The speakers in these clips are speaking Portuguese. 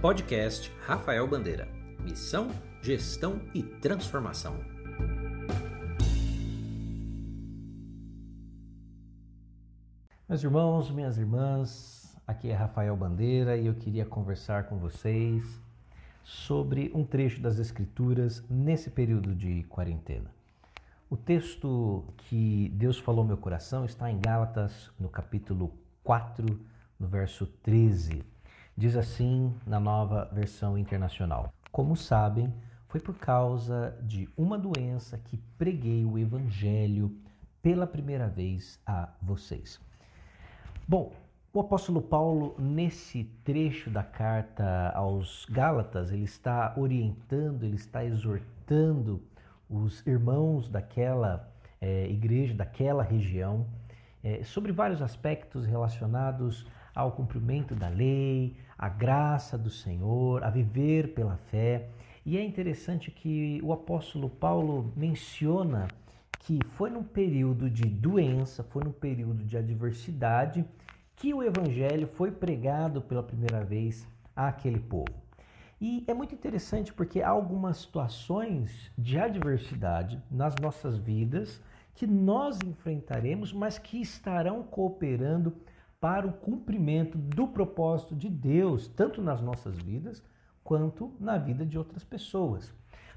Podcast Rafael Bandeira. Missão, gestão e transformação. Meus irmãos, minhas irmãs, aqui é Rafael Bandeira e eu queria conversar com vocês sobre um trecho das Escrituras nesse período de quarentena. O texto que Deus falou no meu coração está em Gálatas, no capítulo 4, no verso 13. Diz assim na nova versão internacional: Como sabem, foi por causa de uma doença que preguei o evangelho pela primeira vez a vocês. Bom, o apóstolo Paulo, nesse trecho da carta aos Gálatas, ele está orientando, ele está exortando os irmãos daquela é, igreja, daquela região, é, sobre vários aspectos relacionados ao cumprimento da lei, à graça do Senhor, a viver pela fé. E é interessante que o apóstolo Paulo menciona que foi num período de doença, foi num período de adversidade que o evangelho foi pregado pela primeira vez àquele povo. E é muito interessante porque há algumas situações de adversidade nas nossas vidas que nós enfrentaremos, mas que estarão cooperando para o cumprimento do propósito de Deus, tanto nas nossas vidas quanto na vida de outras pessoas.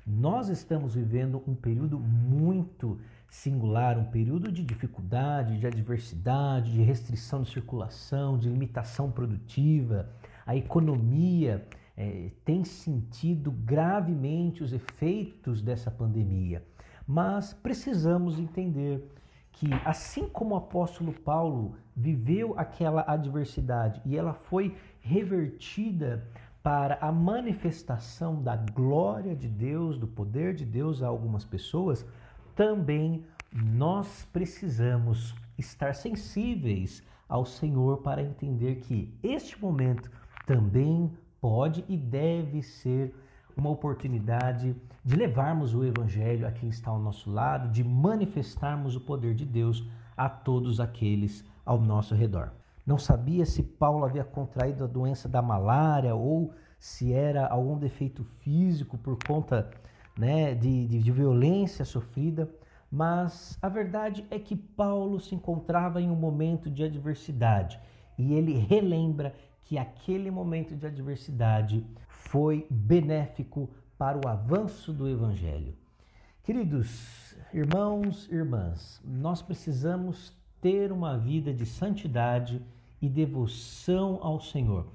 Nós estamos vivendo um período muito singular, um período de dificuldade, de adversidade, de restrição de circulação, de limitação produtiva. A economia é, tem sentido gravemente os efeitos dessa pandemia. Mas precisamos entender que, assim como o apóstolo Paulo viveu aquela adversidade e ela foi revertida para a manifestação da glória de Deus, do poder de Deus a algumas pessoas, também nós precisamos estar sensíveis ao Senhor para entender que este momento também pode e deve ser uma oportunidade de levarmos o Evangelho a quem está ao nosso lado, de manifestarmos o poder de Deus a todos aqueles ao nosso redor. Não sabia se Paulo havia contraído a doença da malária ou se era algum defeito físico por conta né, de, de, de violência sofrida, mas a verdade é que Paulo se encontrava em um momento de adversidade e ele relembra que aquele momento de adversidade foi benéfico para o avanço do Evangelho. Queridos irmãos e irmãs, nós precisamos ter uma vida de santidade e devoção ao Senhor.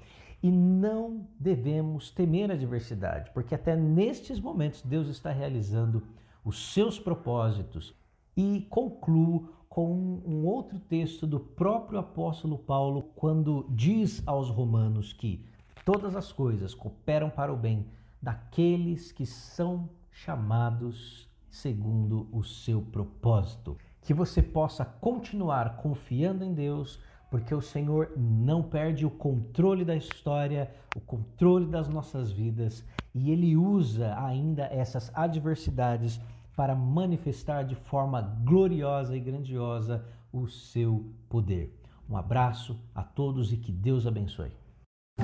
E não devemos temer a adversidade, porque até nestes momentos Deus está realizando os seus propósitos. E concluo com um outro texto do próprio apóstolo Paulo, quando diz aos romanos que todas as coisas cooperam para o bem daqueles que são chamados segundo o seu propósito. Que você possa continuar confiando em Deus, porque o Senhor não perde o controle da história, o controle das nossas vidas, e Ele usa ainda essas adversidades para manifestar de forma gloriosa e grandiosa o seu poder. Um abraço a todos e que Deus abençoe.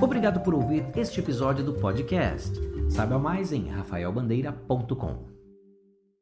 Obrigado por ouvir este episódio do podcast. Saiba mais em rafaelbandeira.com.